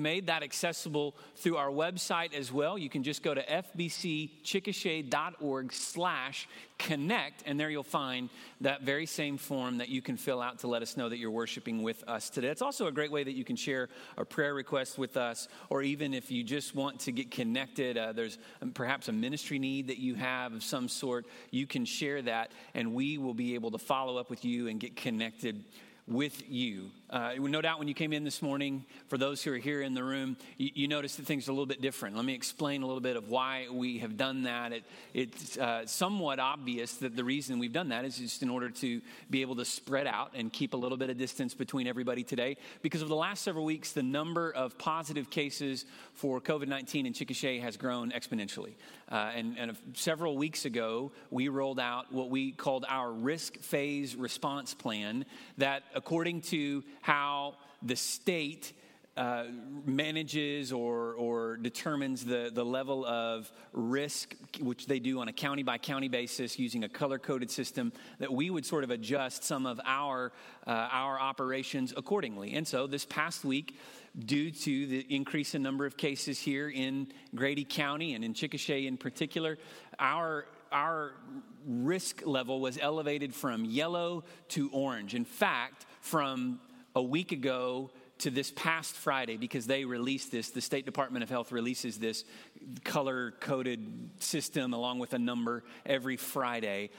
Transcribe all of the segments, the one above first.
made that accessible through our website as well. You can just go to fbcchickasha.org slash connect, and there you'll find that very same form that you can fill out to let us know that you're worshiping with us today. It's also a great way that you can share a prayer request with us, or even if you just want to get connected, uh, there's perhaps a ministry need that you have of some sort, you can share that, and we will be able to follow up with you and get connected with you. Uh, no doubt when you came in this morning, for those who are here in the room, you, you noticed that things are a little bit different. Let me explain a little bit of why we have done that. It, it's uh, somewhat obvious that the reason we've done that is just in order to be able to spread out and keep a little bit of distance between everybody today. Because of the last several weeks, the number of positive cases for COVID 19 in Chickasha has grown exponentially. Uh, and, and several weeks ago, we rolled out what we called our risk phase response plan that, according to how the state uh, manages or, or determines the, the level of risk, which they do on a county by county basis using a color coded system, that we would sort of adjust some of our, uh, our operations accordingly. And so this past week, due to the increase in number of cases here in Grady County and in Chickasha in particular, our our risk level was elevated from yellow to orange. In fact, from a week ago to this past Friday because they released this. The State Department of Health releases this color coded system along with a number every Friday.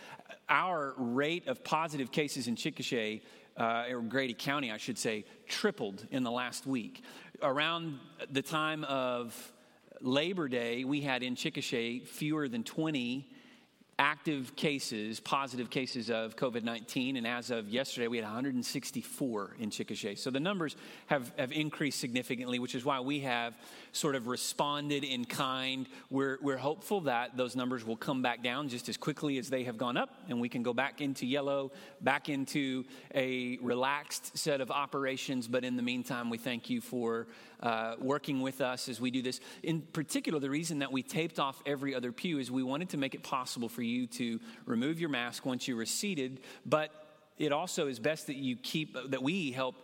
Our rate of positive cases in Chickasha, uh, or Grady County, I should say, tripled in the last week. Around the time of Labor Day, we had in Chickasha fewer than 20 active cases, positive cases of COVID 19. And as of yesterday, we had 164 in Chickasha. So the numbers have, have increased significantly, which is why we have sort of responded in kind. We're, we're hopeful that those numbers will come back down just as quickly as they have gone up, and we can go back into yellow, back into a relaxed set of operations. But in the meantime, we thank you for uh, working with us as we do this. In particular, the reason that we taped off every other pew is we wanted to make it possible for you to remove your mask once you were seated, but it also is best that you keep that we help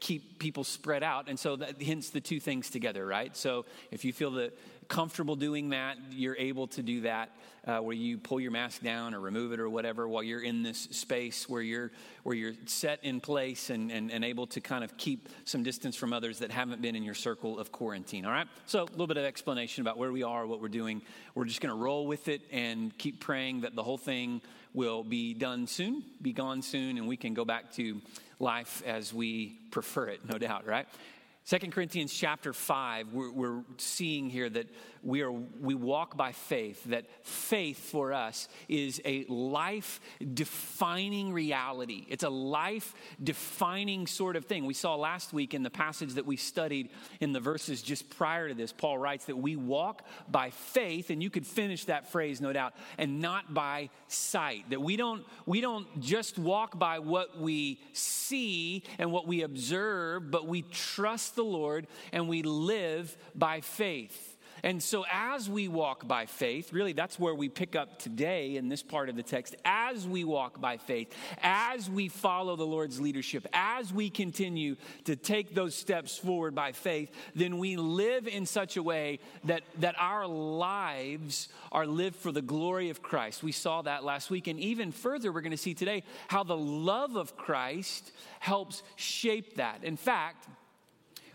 keep people spread out and so that hence the two things together right? So if you feel that comfortable doing that, you're able to do that uh, where you pull your mask down or remove it or whatever while you're in this space where you're where you're set in place and, and, and able to kind of keep some distance from others that haven't been in your circle of quarantine. All right? So a little bit of explanation about where we are, what we're doing. We're just going to roll with it and keep praying that the whole thing will be done soon, be gone soon, and we can go back to life as we prefer it, no doubt, right? Second Corinthians chapter 5, we're, we're, seeing here that we, are, we walk by faith, that faith for us is a life defining reality. It's a life defining sort of thing. We saw last week in the passage that we studied in the verses just prior to this, Paul writes that we walk by faith, and you could finish that phrase, no doubt, and not by sight. That we don't, we don't just walk by what we see and what we observe, but we trust the Lord and we live by faith. And so, as we walk by faith, really that's where we pick up today in this part of the text. As we walk by faith, as we follow the Lord's leadership, as we continue to take those steps forward by faith, then we live in such a way that, that our lives are lived for the glory of Christ. We saw that last week. And even further, we're going to see today how the love of Christ helps shape that. In fact,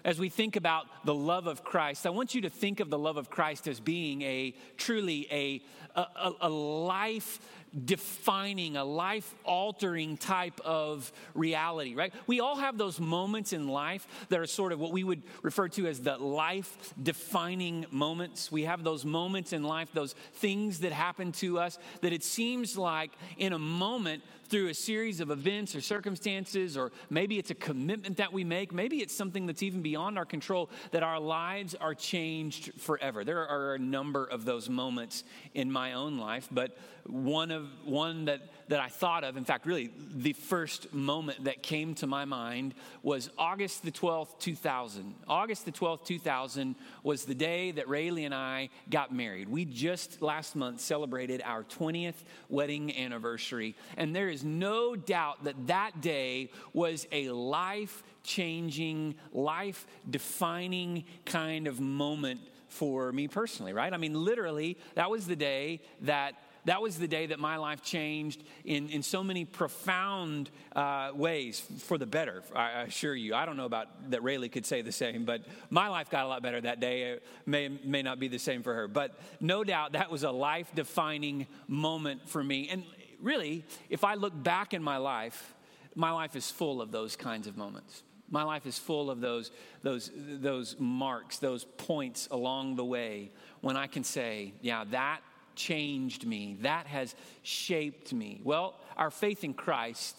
as we think about the love of Christ, I want you to think of the love of Christ as being a truly a, a, a life defining, a life altering type of reality, right? We all have those moments in life that are sort of what we would refer to as the life defining moments. We have those moments in life, those things that happen to us that it seems like in a moment through a series of events or circumstances, or maybe it's a commitment that we make, maybe it's something that's even beyond our control, that our lives are changed forever. There are a number of those moments in my own life, but one of one that that I thought of, in fact, really, the first moment that came to my mind was August the 12th, 2000. August the 12th, 2000 was the day that Rayleigh and I got married. We just last month celebrated our 20th wedding anniversary. And there is no doubt that that day was a life changing, life defining kind of moment for me personally, right? I mean, literally, that was the day that that was the day that my life changed in, in so many profound uh, ways for the better, I assure you. I don't know about that Rayleigh could say the same, but my life got a lot better that day. It may, may not be the same for her. But no doubt that was a life defining moment for me. And really, if I look back in my life, my life is full of those kinds of moments. My life is full of those, those, those marks, those points along the way when I can say, yeah, that changed me, that has shaped me. Well, our faith in Christ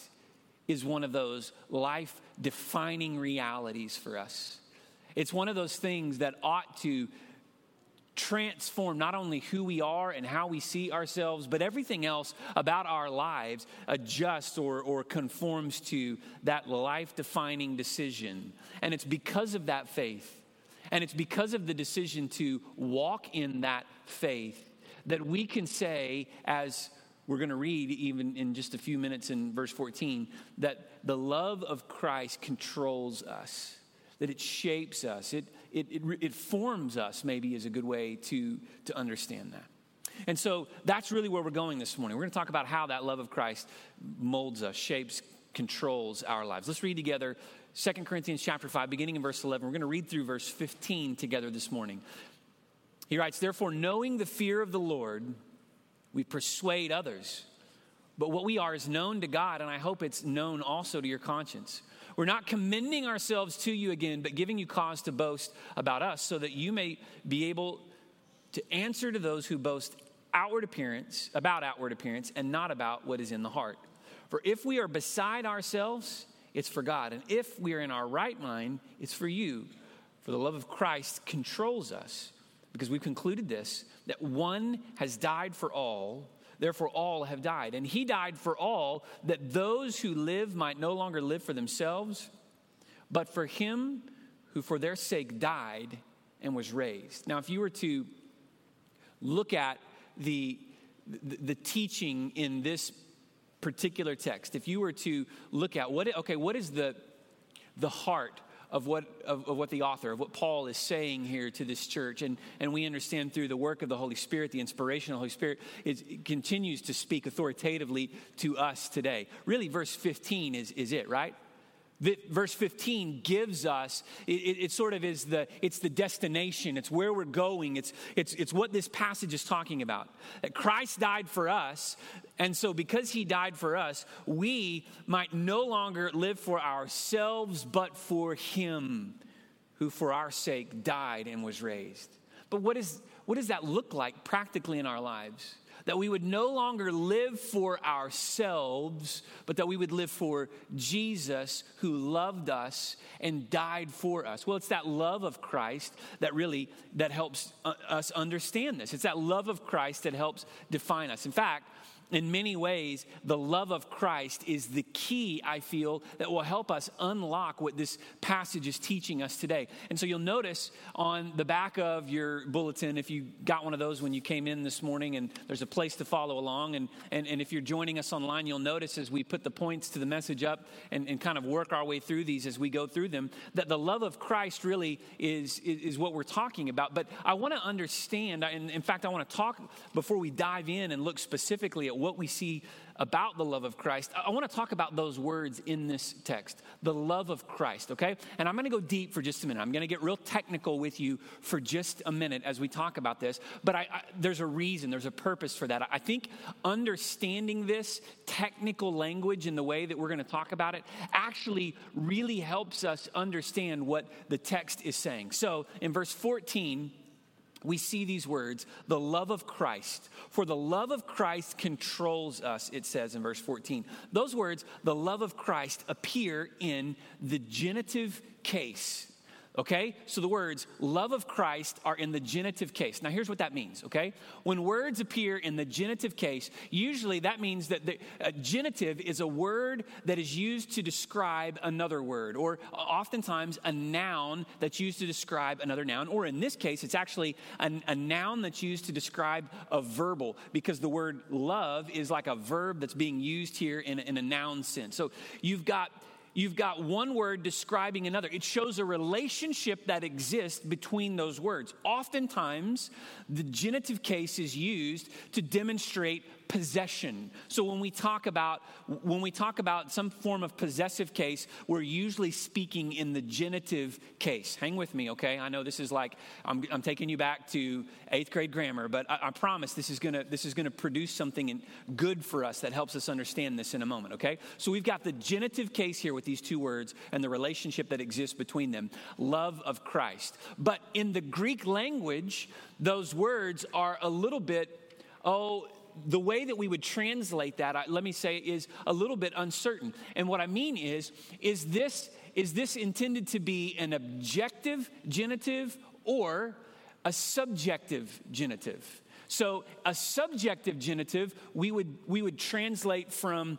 is one of those life defining realities for us. It's one of those things that ought to transform not only who we are and how we see ourselves, but everything else about our lives adjusts or, or conforms to that life defining decision. And it's because of that faith, and it's because of the decision to walk in that faith, that we can say, as we're going to read even in just a few minutes in verse 14, that the love of Christ controls us that it shapes us, it, it, it, it, forms us, maybe is a good way to, to understand that. And so that's really where we're going this morning. We're going to talk about how that love of Christ molds us, shapes, controls our lives. Let's read together 2 Corinthians chapter 5, beginning in verse 11. We're going to read through verse 15 together this morning. He writes, Therefore, knowing the fear of the Lord, we persuade others. But what we are is known to God, and I hope it's known also to your conscience. We're not commending ourselves to you again, but giving you cause to boast about us so that you may be able to answer to those who boast outward appearance, about outward appearance, and not about what is in the heart. For if we are beside ourselves, it's for God. And if we are in our right mind, it's for you. For the love of Christ controls us, because we've concluded this that one has died for all Therefore, all have died. And he died for all, that those who live might no longer live for themselves, but for him who for their sake died and was raised. Now, if you were to look at the, the, the teaching in this particular text, if you were to look at what, okay, what is the, the heart of what, of, of, what the author, of what Paul is saying here to this church. And, and we understand through the work of the Holy Spirit, the inspiration of the Holy Spirit, it continues to speak authoritatively to us today. Really, verse 15 is, is it, right? Verse 15 gives us it, it, sort of is the it's the destination it's where we're going it's it's it's what this passage is talking about. That christ died for us and so because he died for us we might no longer live for ourselves but for him who for our sake died and was raised. But what is what does that look like practically in our lives that we would no longer live for ourselves, but that we would live for Jesus who loved us and died for us. Well, it's that love of Christ that really that helps uh, us understand this. It's that love of Christ that helps define us. In fact, in many ways, the love of Christ is the key, I feel, that will help us unlock what this passage is teaching us today. And so you'll notice on the back of your bulletin, if you got one of those when you came in this morning, and there's a place to follow along. And, and, and if you're joining us online, you'll notice as we put the points to the message up and, and kind of work our way through these as we go through them, that the love of Christ really is, is, is what we're talking about. But I want to understand, and in fact, I want to talk before we dive in and look specifically at what we see about the love of Christ, I want to talk about those words in this text the love of Christ, okay? And I'm going to go deep for just a minute. I'm going to get real technical with you for just a minute as we talk about this. But I, I, there's a reason, there's a purpose for that. I think understanding this technical language in the way that we're going to talk about it actually really helps us understand what the text is saying. So in verse 14, we see these words, the love of Christ. For the love of Christ controls us, it says in verse 14. Those words, the love of Christ, appear in the genitive case. Okay? So the words love of Christ are in the genitive case. Now, here's what that means, okay? When words appear in the genitive case, usually that means that the genitive is a word that is used to describe another word, or oftentimes a noun that's used to describe another noun, or in this case, it's actually a, a noun that's used to describe a verbal, because the word love is like a verb that's being used here in, in a noun sense. So you've got you've got one word describing another. It shows a relationship that exists between those words. Oftentimes, the genitive case is used to demonstrate possession. So when we talk about when we talk about some form of possessive case, we're usually speaking in the genitive case. Hang with me, okay? I know this is like I'm, I'm taking you back to eighth grade grammar, but I, I promise this is gonna this is gonna produce something in, good for us that helps us understand this in a moment, okay? So we've got the genitive case here with these two words and the relationship that exists between them, love of Christ. But in the Greek language, those words are a little bit oh the way that we would translate that, let me say, is a little bit uncertain. And what I mean is, is this, is this intended to be an objective genitive or a subjective genitive? So a subjective genitive, we would, we would translate from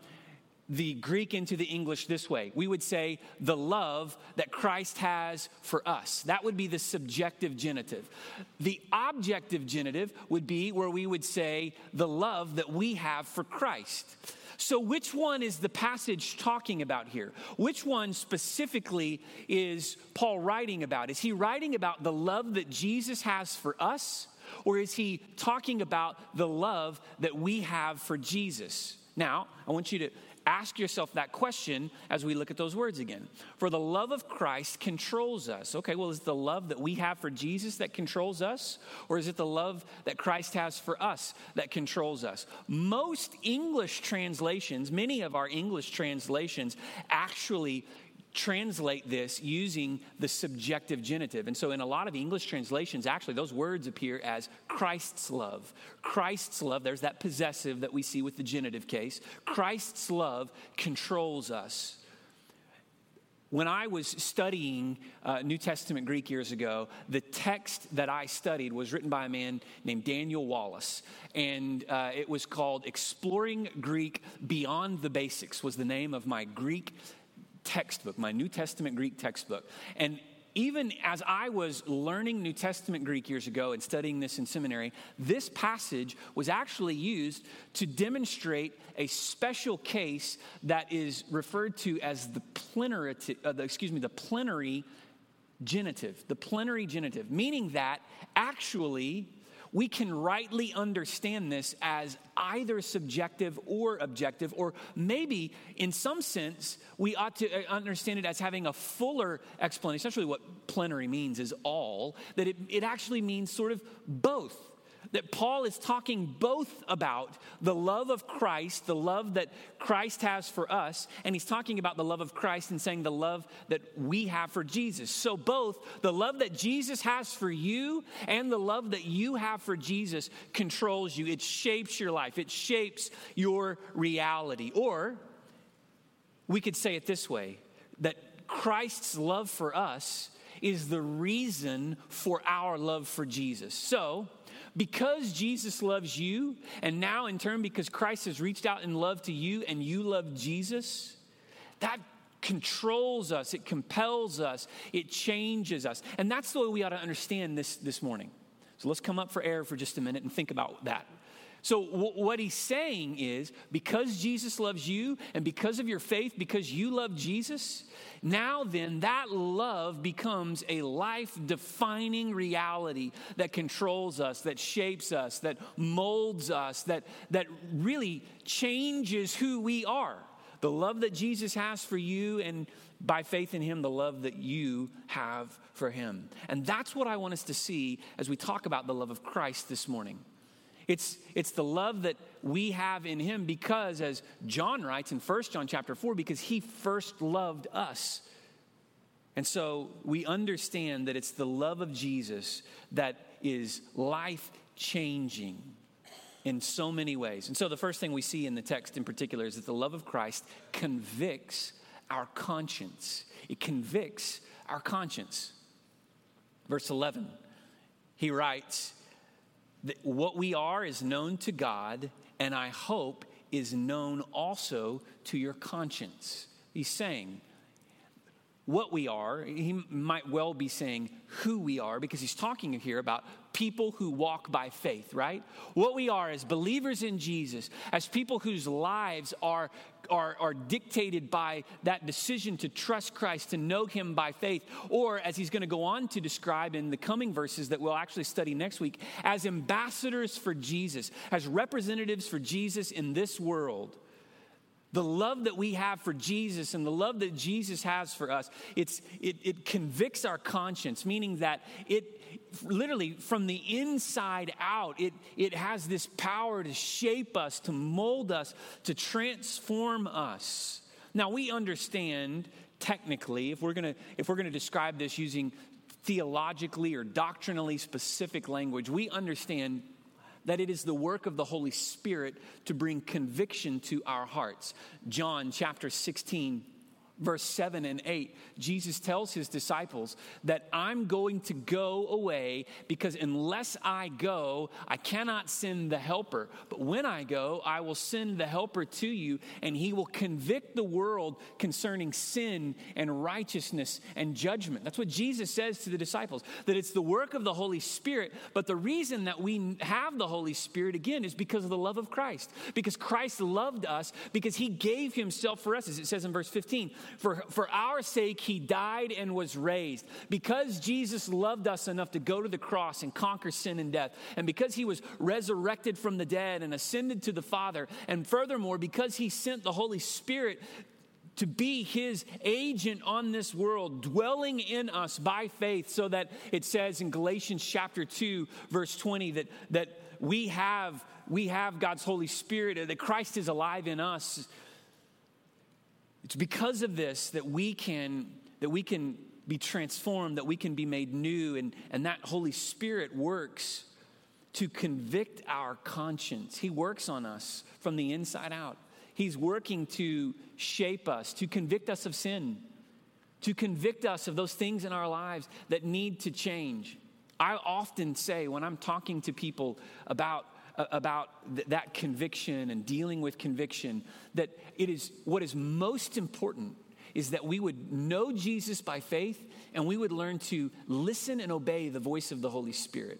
the Greek into the English this way. We would say the love that Christ has for us. That would be the subjective genitive. The objective genitive would be where we would say the love that we have for Christ. So, which one is the passage talking about here? Which one specifically is Paul writing about? Is he writing about the love that Jesus has for us? Or is he talking about the love that we have for Jesus? Now, I want you to Ask yourself that question as we look at those words again. For the love of Christ controls us. Okay, well, is the love that we have for Jesus that controls us? Or is it the love that Christ has for us that controls us? Most English translations, many of our English translations, actually translate this using the subjective genitive. And so, in a lot of English translations, actually, those words appear as Christ's love. Christ's love, there's that possessive that we see with the genitive case. Christ's love controls us. When I was studying uh, New Testament Greek years ago, the text that I studied was written by a man named Daniel Wallace. And uh, it was called Exploring Greek Beyond the Basics, was the name of my Greek textbook, my New Testament Greek textbook. And even as I was learning New Testament Greek years ago and studying this in seminary, this passage was actually used to demonstrate a special case that is referred to as the plenary, uh, the, excuse me, the plenary genitive, the plenary genitive, meaning that actually we can rightly understand this as either subjective or objective, or maybe in some sense, we ought to uh, understand it as having a fuller explanation. Essentially, what plenary means, is all, that it, it actually means sort of both that Paul is talking both about the love of Christ, the love that Christ has for us, and he's talking about the love of Christ and saying the love that we have for Jesus. So, both the love that Jesus has for you and the love that you have for Jesus controls you. It shapes your life, it shapes your reality. Or we could say it this way that Christ's love for us is the reason for our love for Jesus. So, because Jesus loves you, and now in turn, because Christ has reached out in love to you and you love Jesus, that controls us, it compels us, it changes us. And that's the way we ought to understand this this morning. So let's come up for air for just a minute and think about that. So, w- what he's saying is because Jesus loves you and because of your faith, because you love Jesus, now then that love becomes a life defining reality that controls us, that shapes us, that molds us, that, that really changes who we are. The love that Jesus has for you, and by faith in Him, the love that you have for Him. And that's what I want us to see as we talk about the love of Christ this morning. It's, it's the love that we have in him because, as John writes in 1 John chapter 4, because he first loved us. And so we understand that it's the love of Jesus that is life changing in so many ways. And so the first thing we see in the text in particular is that the love of Christ convicts our conscience. It convicts our conscience. Verse 11, he writes, What we are is known to God, and I hope is known also to your conscience. He's saying, what we are, he might well be saying who we are because he's talking here about people who walk by faith, right? What we are as believers in Jesus, as people whose lives are, are, are dictated by that decision to trust Christ, to know him by faith, or as he's going to go on to describe in the coming verses that we'll actually study next week, as ambassadors for Jesus, as representatives for Jesus in this world the love that we have for Jesus and the love that Jesus has for us, it's, it, it convicts our conscience, meaning that it literally from the inside out, it, it has this power to shape us, to mold us, to transform us. Now, we understand technically, if we're gonna, if we're gonna describe this using theologically or doctrinally specific language, we understand that it is the work of the Holy Spirit to bring conviction to our hearts. John chapter 16 verse 7 and 8, Jesus tells his disciples that I'm going to go away because unless I go, I cannot send the helper. But when I go, I will send the helper to you, and he will convict the world concerning sin and righteousness and judgment. That's what Jesus says to the disciples, that it's the work of the Holy Spirit. But the reason that we have the Holy Spirit, again, is because of the love of Christ. Because Christ loved us, because he gave himself for us, as it says in verse 15. For, for our sake, he died and was raised. Because Jesus loved us enough to go to the cross and conquer sin and death, and because he was resurrected from the dead and ascended to the Father, and furthermore, because he sent the Holy Spirit to be his agent on this world, dwelling in us by faith, so that it says in Galatians chapter 2, verse 20, that, that we have we have God's Holy Spirit, that Christ is alive in us. It's because of this that we can that we can be transformed, that we can be made new, and, and that Holy Spirit works to convict our conscience. He works on us from the inside out. He's working to shape us, to convict us of sin, to convict us of those things in our lives that need to change. I often say when I'm talking to people about about th- that conviction and dealing with conviction that it is what is most important is that we would know Jesus by faith and we would learn to listen and obey the voice of the Holy Spirit.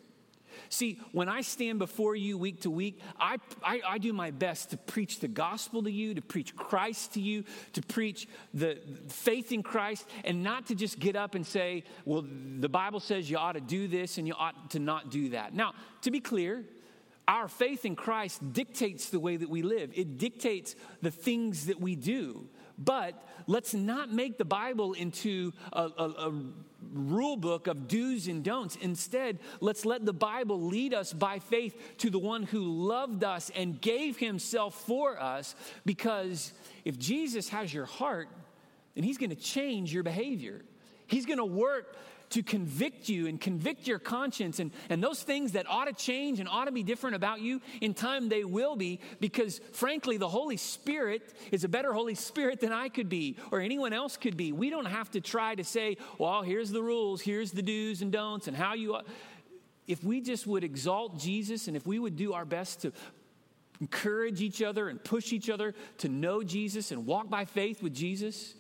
See, when I stand before you week to week, I, I, I, do my best to preach the gospel to you, to preach Christ to you, to preach the faith in Christ, and not to just get up and say, well, the Bible says you ought to do this and you ought to not do that. Now, to be clear, our faith in Christ dictates the way that we live, it dictates the things that we do. But let's not make the Bible into a, a, a, rule book of do's and don'ts. Instead, let's let the Bible lead us by faith to the one who loved us and gave himself for us. Because if Jesus has your heart, then he's going to change your behavior. He's going to work to convict you and convict your conscience. And, and those things that ought to change and ought to be different about you, in time they will be, because frankly, the Holy Spirit is a better Holy Spirit than I could be or anyone else could be. We don't have to try to say, well, here's the rules, here's the do's and don'ts, and how you. If we just would exalt Jesus and if we would do our best to encourage each other and push each other to know Jesus and walk by faith with Jesus,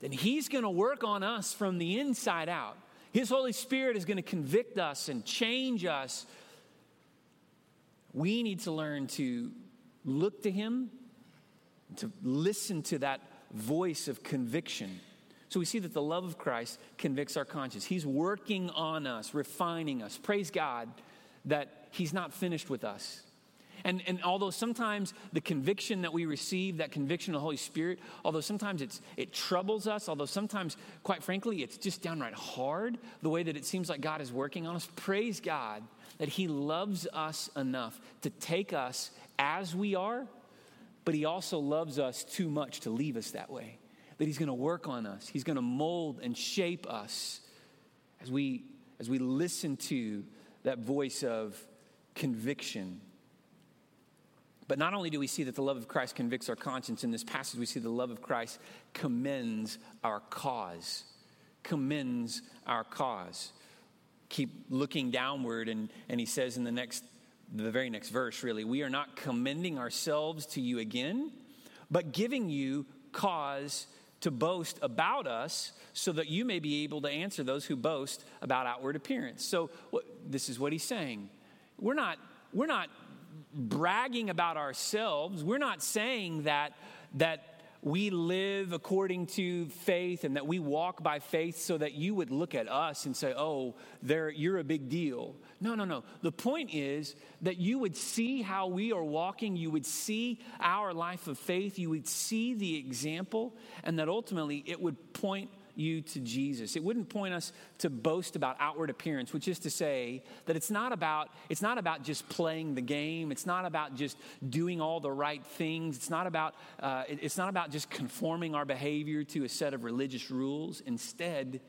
then He's going to work on us from the inside out. His Holy Spirit is going to convict us and change us. We need to learn to look to Him, to listen to that voice of conviction. So we see that the love of Christ convicts our conscience. He's working on us, refining us. Praise God that He's not finished with us. And, and although sometimes the conviction that we receive, that conviction of the Holy Spirit, although sometimes it's, it troubles us, although sometimes, quite frankly, it's just downright hard, the way that it seems like God is working on us, praise God that He loves us enough to take us as we are, but He also loves us too much to leave us that way. That He's going to work on us, He's going to mold and shape us as we, as we listen to that voice of conviction but not only do we see that the love of Christ convicts our conscience, in this passage we see the love of Christ commends our cause. Commends our cause. keep looking downward, and, and he says in the next, the very next verse, really, we are not commending ourselves to you again, but giving you cause to boast about us so that you may be able to answer those who boast about outward appearance. So this is what he's saying. We're not, we're not bragging about ourselves. We're not saying that, that we live according to faith and that we walk by faith so that you would look at us and say, oh, you're a big deal. No, no, no. The point is that you would see how we are walking, you would see our life of faith, you would see the example, and that ultimately it would point you to Jesus. It wouldn't point us to boast about outward appearance, which is to say that it's not about it's not about just playing the game. It's not about just doing all the right things. It's not about uh, it's not about just conforming our behavior to a set of religious rules. Instead,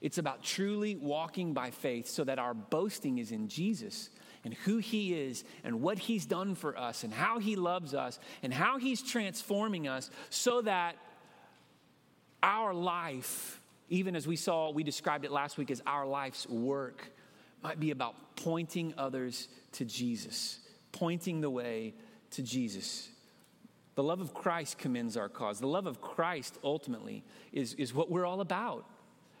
it's about truly walking by faith so that our boasting is in Jesus and who he is and what he's done for us and how he loves us and how he's transforming us so that our life, even as we saw, we described it last week as our life's work, might be about pointing others to Jesus, pointing the way to Jesus. The love of Christ commends our cause. The love of Christ ultimately is, is what we're all about.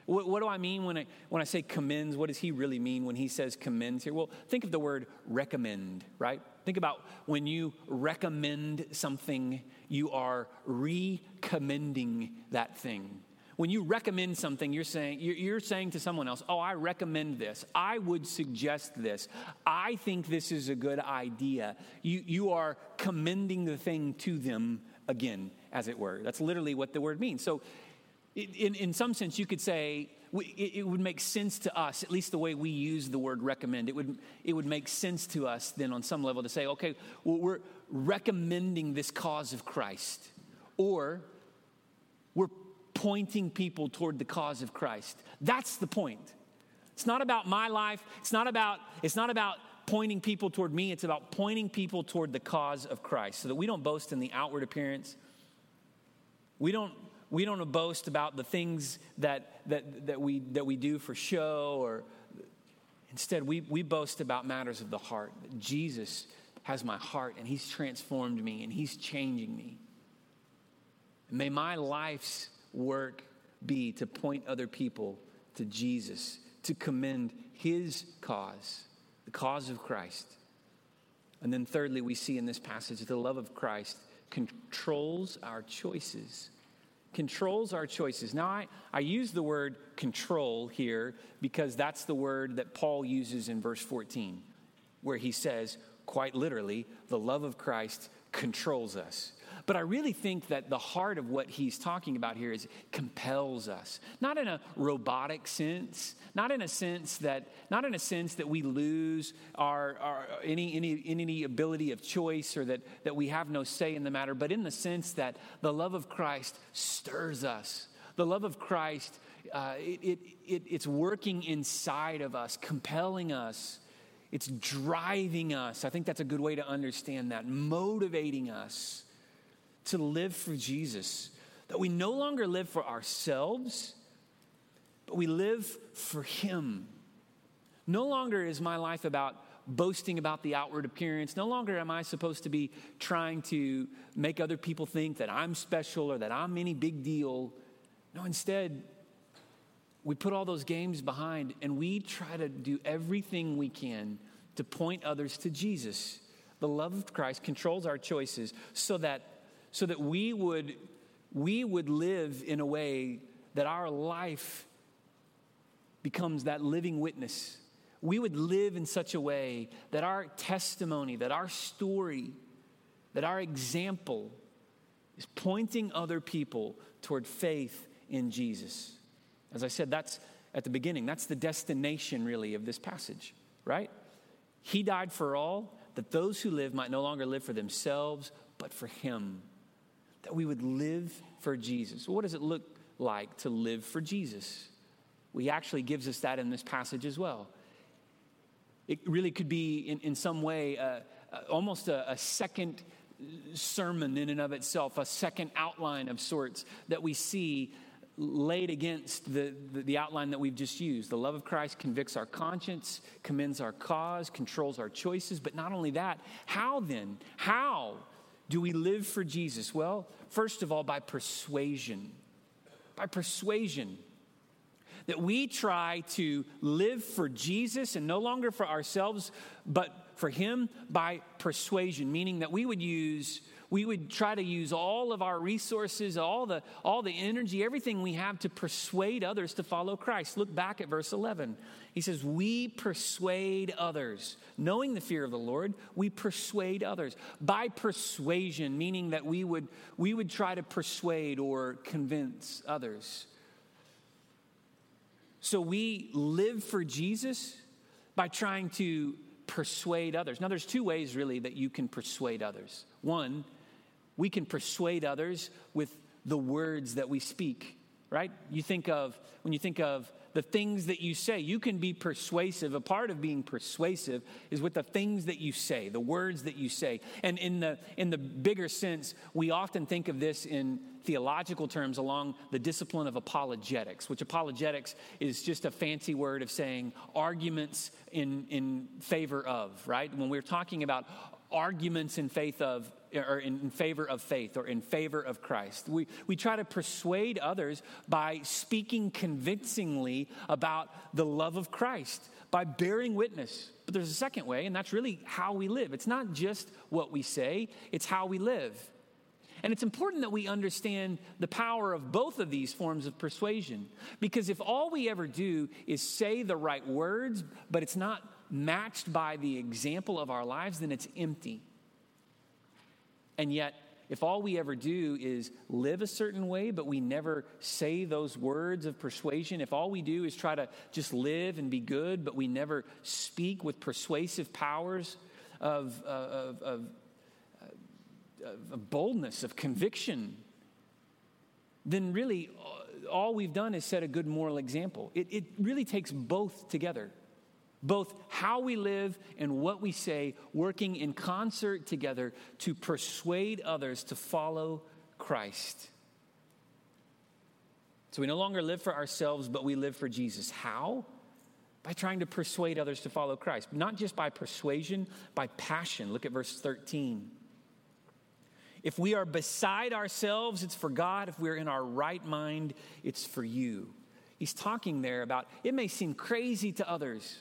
What, what, do I mean when I, when I say commends? What does he really mean when he says commends here? Well, think of the word recommend, right? Think about when you recommend something, you are recommending that thing. When you recommend something, you're saying, you're saying to someone else, Oh, I recommend this. I would suggest this. I think this is a good idea. You, you are commending the thing to them again, as it were. That's literally what the word means. So, in, in some sense, you could say, we, it, it, would make sense to us, at least the way we use the word recommend. It would, it would make sense to us then on some level to say, okay, well, we're recommending this cause of Christ, or we're pointing people toward the cause of Christ. That's the point. It's not about my life. It's not about, it's not about pointing people toward me. It's about pointing people toward the cause of Christ so that we don't boast in the outward appearance. We don't we don't boast about the things that, that, that, we, that we do for show or instead we, we boast about matters of the heart. Jesus has my heart and he's transformed me and he's changing me. May my life's work be to point other people to jesus to commend his cause the cause of christ. And then thirdly we see in this passage that the love of christ controls our choices controls our choices. Now, I, I use the word control here because that's the word that Paul uses in verse 14, where he says, quite literally, the love of Christ controls us. But I really think that the heart of what he's talking about here is compels us, not in a robotic sense, not in a sense that, not in a sense that we lose our, our any, any, any ability of choice or that, that we have no say in the matter, but in the sense that the love of Christ stirs us. The love of Christ, uh, it, it, it, it's working inside of us, compelling us. It's driving us. I think that's a good way to understand that, motivating us to live for Jesus. That we no longer live for ourselves, but we live for Him. No longer is my life about boasting about the outward appearance. No longer am I supposed to be trying to make other people think that I'm special or that I'm any big deal. No, instead, we put all those games behind and we try to do everything we can to point others to Jesus. The love of Christ controls our choices so that so that we would, we would live in a way that our life becomes that living witness. We would live in such a way that our testimony, that our story, that our example is pointing other people toward faith in Jesus. As I said, that's at the beginning, that's the destination really of this passage, right? He died for all, that those who live might no longer live for themselves, but for Him that we would live for Jesus. What does it look like to live for Jesus? He actually gives us that in this passage as well. It really could be, in, in some way, uh, uh, almost a, a second sermon in and of itself, a second outline of sorts that we see laid against the, the, the, outline that we've just used. The love of Christ convicts our conscience, commends our cause, controls our choices. But not only that, how then? How do we live for Jesus? Well, first of all, by persuasion. By persuasion. That we try to live for Jesus and no longer for ourselves, but for Him by persuasion, meaning that we would use we would try to use all of our resources, all the, all the energy, everything we have to persuade others to follow Christ. Look back at verse 11. He says, We persuade others. Knowing the fear of the Lord, we persuade others. By persuasion, meaning that we would, we would try to persuade or convince others. So we live for Jesus by trying to persuade others. Now, there's two ways really that you can persuade others. One, we can persuade others with the words that we speak, right? You think of, when you think of the things that you say, you can be persuasive. A part of being persuasive is with the things that you say, the words that you say. And in the, in the bigger sense, we often think of this in theological terms along the discipline of apologetics, which apologetics is just a fancy word of saying arguments in, in favor of, right? When we're talking about arguments in faith of or in favor of faith or in favor of Christ. We, we try to persuade others by speaking convincingly about the love of Christ, by bearing witness. But there's a second way, and that's really how we live. It's not just what we say, it's how we live. And it's important that we understand the power of both of these forms of persuasion. Because if all we ever do is say the right words, but it's not matched by the example of our lives, then it's empty. And yet, if all we ever do is live a certain way, but we never say those words of persuasion, if all we do is try to just live and be good, but we never speak with persuasive powers of, uh, of, of, uh, of boldness, of conviction, then really all we've done is set a good moral example. It, it really takes both together both how we live and what we say, working in concert together to persuade others to follow Christ. So we no longer live for ourselves, but we live for Jesus. How? By trying to persuade others to follow Christ. Not just by persuasion, by passion. Look at verse 13. If we are beside ourselves, it's for God. If we're in our right mind, it's for you. He's talking there about it may seem crazy to others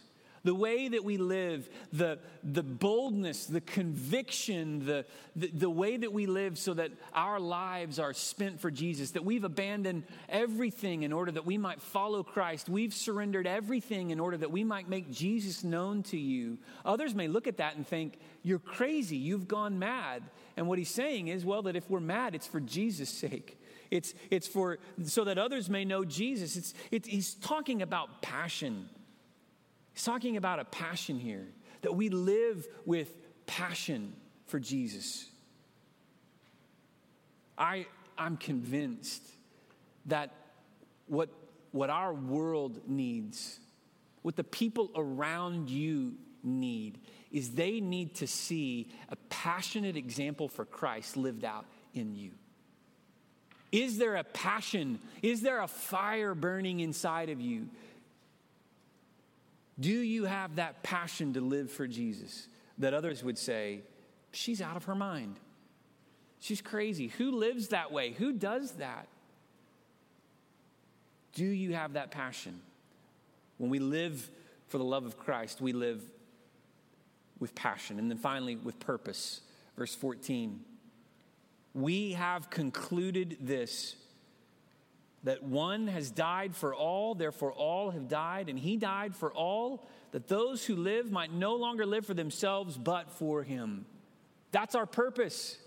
the way that we live, the, the boldness, the conviction, the, the, the, way that we live so that our lives are spent for Jesus, that we've abandoned everything in order that we might follow Christ. We've surrendered everything in order that we might make Jesus known to you. Others may look at that and think, You're crazy, you've gone mad. And what he's saying is, well, that if we're mad, it's for Jesus' sake. It's, it's for so that others may know Jesus. It's, it, he's talking about passion. He's talking about a passion here, that we live with passion for Jesus. I, I'm convinced that what, what our world needs, what the people around you need, is they need to see a passionate example for Christ lived out in you. Is there a passion? Is there a fire burning inside of you do you have that passion to live for Jesus that others would say, she's out of her mind? She's crazy. Who lives that way? Who does that? Do you have that passion? When we live for the love of Christ, we live with passion. And then finally, with purpose. Verse 14. We have concluded this that one has died for all, therefore all have died, and he died for all, that those who live might no longer live for themselves, but for him. That's our purpose.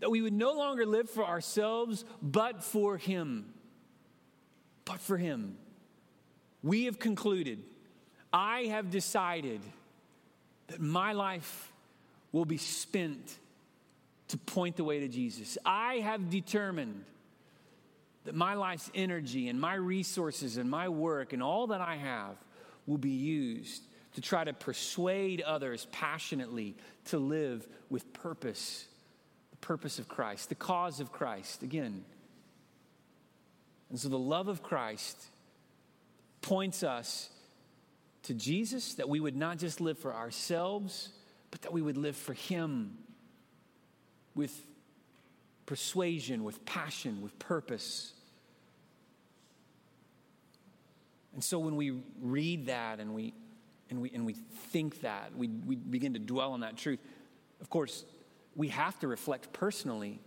That we would no longer live for ourselves, but for him. But for him. We have concluded, I have decided that my life will be spent to point the way to Jesus. I have determined that my life's energy and my resources and my work and all that I have will be used to try to persuade others passionately to live with purpose, the purpose of Christ, the cause of Christ. Again, And so the love of Christ points us to Jesus, that we would not just live for ourselves, but that we would live for Him with persuasion, with passion, with purpose. And so when we read that and we, and we, and we think that, we, we begin to dwell on that truth, of course, we have to reflect personally.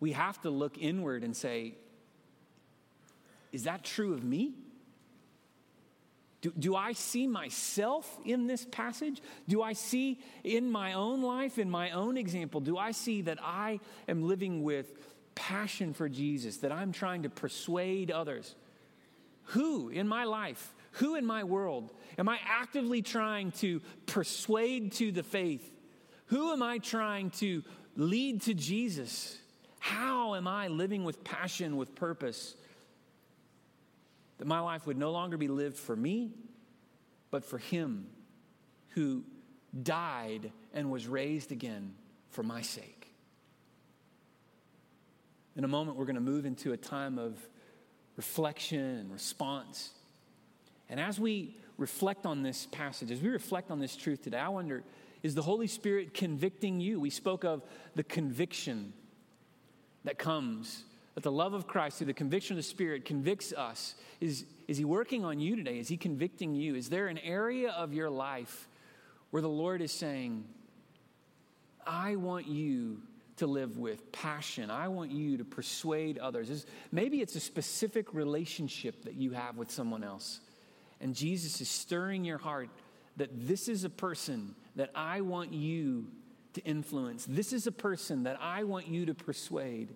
We have to look inward and say, is that true of me? Do, do I see myself in this passage? Do I see in my own life, in my own example, do I see that I am living with passion for Jesus, that I'm trying to persuade others? Who in my life, who in my world am I actively trying to persuade to the faith? Who am I trying to lead to Jesus? How am I living with passion, with purpose? That my life would no longer be lived for me, but for Him who died and was raised again for my sake. In a moment, we're going to move into a time of reflection and response. And as we reflect on this passage, as we reflect on this truth today, I wonder is the Holy Spirit convicting you? We spoke of the conviction that comes that the love of Christ through the conviction of the Spirit convicts us. Is, is He working on you today? Is He convicting you? Is there an area of your life where the Lord is saying, I want you to live with passion. I want you to persuade others. Maybe it's a specific relationship that you have with someone else. And Jesus is stirring your heart that this is a person that I want you to influence. This is a person that I want you to persuade.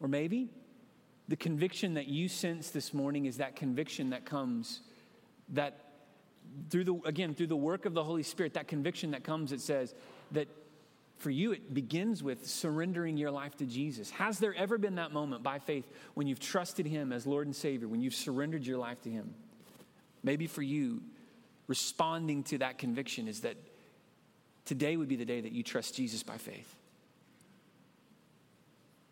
Or maybe the conviction that you sense this morning is that conviction that comes that through the again through the work of the Holy Spirit, that conviction that comes that says that for you it begins with surrendering your life to Jesus. Has there ever been that moment by faith when you've trusted him as Lord and Savior, when you've surrendered your life to him? Maybe for you, responding to that conviction is that today would be the day that you trust Jesus by faith.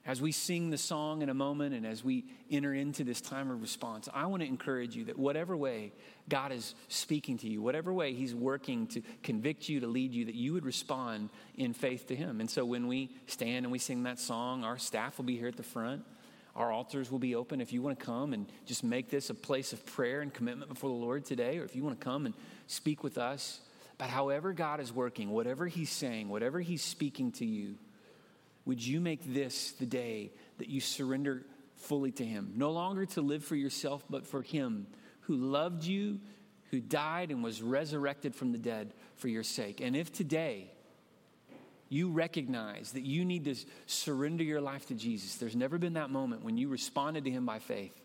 As we sing the song in a moment and as we enter into this time of response, I want to encourage you that whatever way God is speaking to you, whatever way He's working to convict you, to lead you, that you would respond in faith to Him. And so when we stand and we sing that song, our staff will be here at the front. Our altars will be open if you want to come and just make this a place of prayer and commitment before the Lord today, or if you want to come and speak with us. But however God is working, whatever He's saying, whatever He's speaking to you, would you make this the day that you surrender fully to Him? No longer to live for yourself, but for Him who loved you, who died and was resurrected from the dead for your sake. And if today you recognize that you need to surrender your life to Jesus, there's never been that moment when you responded to Him by faith.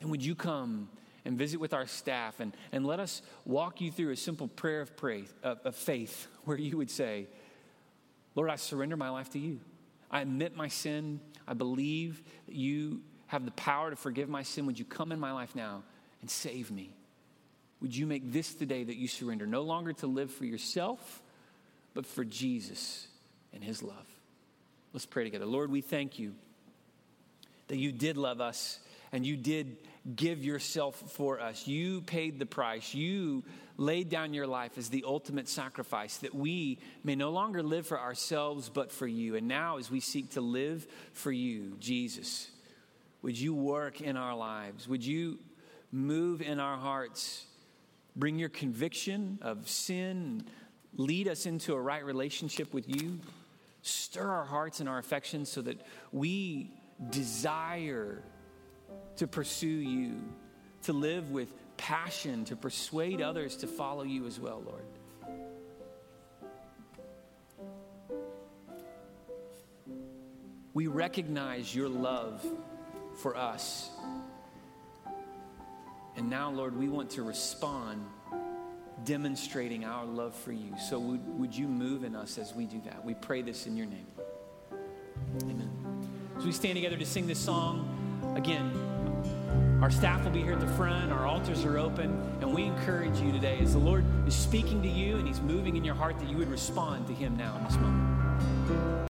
And would you come and visit with our staff and, and let us walk you through a simple prayer of, pray, of, of faith where you would say, Lord, I surrender my life to you. I admit my sin. I believe that you have the power to forgive my sin. Would you come in my life now and save me? Would you make this the day that you surrender, no longer to live for yourself, but for Jesus and his love? Let's pray together. Lord, we thank you that you did love us and you did give yourself for us. You paid the price. You laid down your life as the ultimate sacrifice that we may no longer live for ourselves, but for you. And now, as we seek to live for you, Jesus, would you work in our lives? Would you move in our hearts? Bring your conviction of sin, lead us into a right relationship with you. Stir our hearts and our affections so that we desire to pursue you, to live with passion, to persuade others to follow you as well, Lord. We recognize your love for us. And now, Lord, we want to respond demonstrating our love for you. So, would, would you move in us as we do that? We pray this in your name. Amen. As we stand together to sing this song, again, our staff will be here at the front. Our altars are open. And we encourage you today, as the Lord is speaking to you and He's moving in your heart, that you would respond to Him now in this moment.